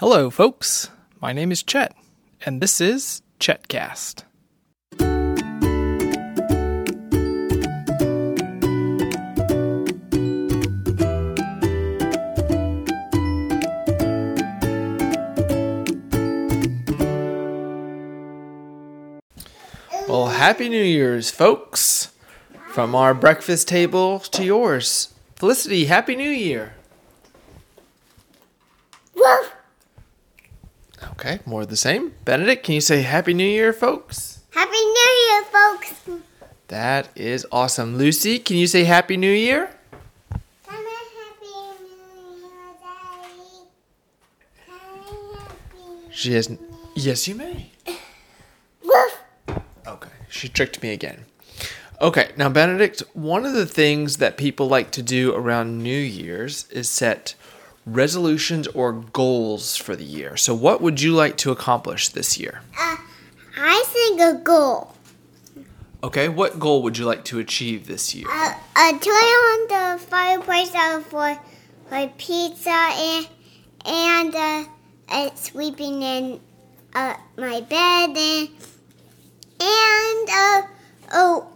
Hello, folks. My name is Chet, and this is Chetcast. Well, Happy New Year's, folks. From our breakfast table to yours. Felicity, Happy New Year. Okay, more of the same. Benedict, can you say Happy New Year, folks? Happy New Year, folks. That is awesome. Lucy, can you say Happy New Year? Come on, Happy New Year, Daddy. Happy She has. Yes, you may. Okay, she tricked me again. Okay, now, Benedict, one of the things that people like to do around New Year's is set resolutions or goals for the year. So, what would you like to accomplish this year? Uh, I think a goal. Okay, what goal would you like to achieve this year? Uh, uh, turn on the fireplace for for pizza and and uh, uh, sleeping in uh, my bed and and uh, oh,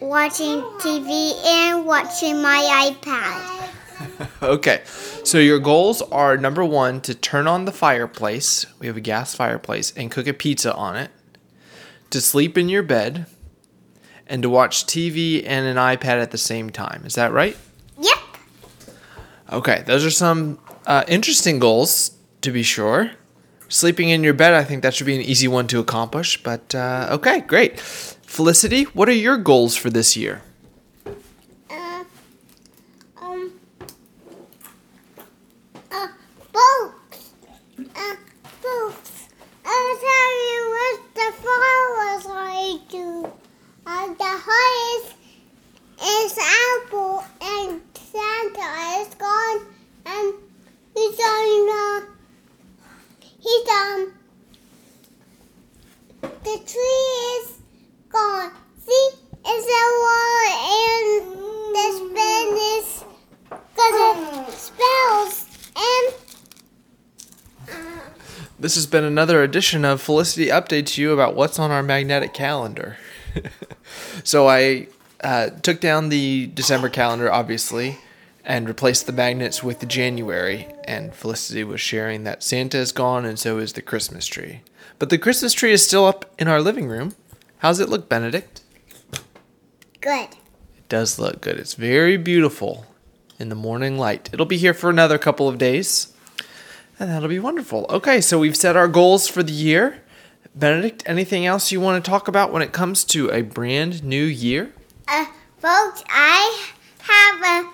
watching TV and watching my iPad. Okay, so your goals are number one to turn on the fireplace. We have a gas fireplace and cook a pizza on it. To sleep in your bed, and to watch TV and an iPad at the same time. Is that right? Yep. Okay, those are some uh, interesting goals to be sure. Sleeping in your bed, I think that should be an easy one to accomplish. But uh, okay, great. Felicity, what are your goals for this year? Uh, um, uh, books. Uh, books. I'll tell you what the flowers I do. Uh, the heart is, is apple and Santa is gone and he's on, uh, um, the tree is gone. See, it's a wall and the spin is got the spells and This has been another edition of Felicity updates you about what's on our magnetic calendar. so I uh, took down the December calendar, obviously, and replaced the magnets with the January. And Felicity was sharing that Santa is gone, and so is the Christmas tree. But the Christmas tree is still up in our living room. How's it look, Benedict? good. It does look good. It's very beautiful in the morning light. It'll be here for another couple of days. And that'll be wonderful. Okay, so we've set our goals for the year. Benedict, anything else you want to talk about when it comes to a brand new year? Uh, folks, I have a,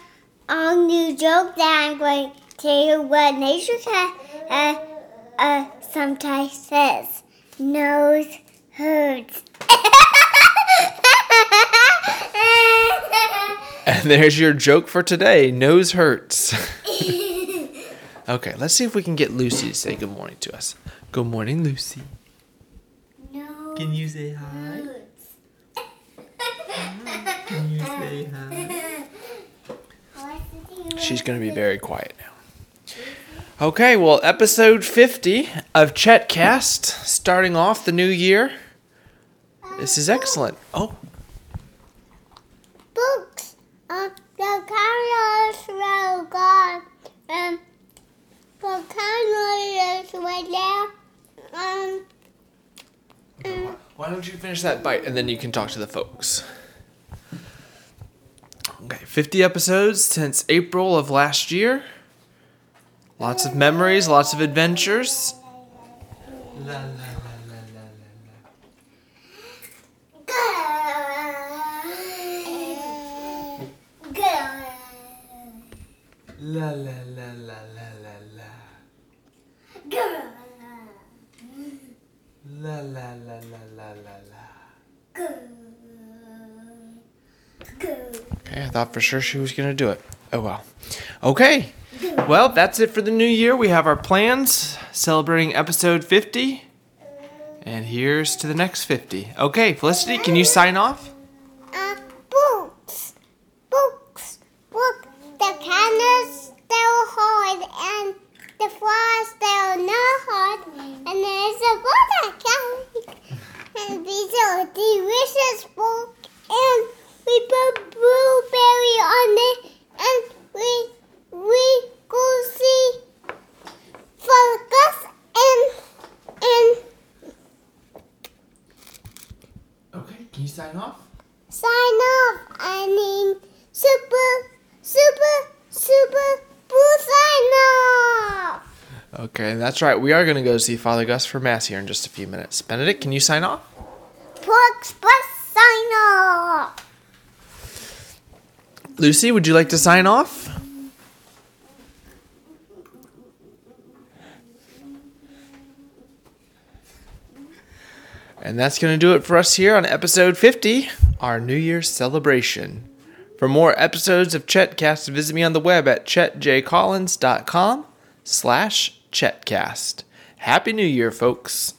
a new joke that I'm going to tell you what nature uh, uh, uh, sometimes says. Nose hurts. And there's your joke for today. Nose hurts. okay, let's see if we can get Lucy to say good morning to us. Good morning, Lucy. Nose Can you say hi? hurts. Can you say hi? She's going to be very quiet now. Okay, well, episode 50 of Chetcast, starting off the new year. This is excellent. Oh, books. Uh, the carriers were gone. Um, the carriers were there. Um, um, why don't you finish that bite and then you can talk to the folks? Okay, 50 episodes since April of last year. Lots of memories, lots of adventures. La, la, la, la, la, la, la. La, la, la, la, la, Okay, I thought for sure she was going to do it. Oh well. Okay. Well, that's it for the new year. We have our plans celebrating episode 50. And here's to the next 50. Okay, Felicity, can you sign off? Uh, books. Books. Book. The candles still hold and the flowers still know. Can you sign off? Sign off. I mean, super, super, super, boo sign off. Okay, that's right. We are going to go see Father Gus for Mass here in just a few minutes. Benedict, can you sign off? Poor Express sign off. Lucy, would you like to sign off? And that's going to do it for us here on episode 50, our New Year's celebration. For more episodes of Chetcast, visit me on the web at chetjcollins.com slash chetcast. Happy New Year, folks.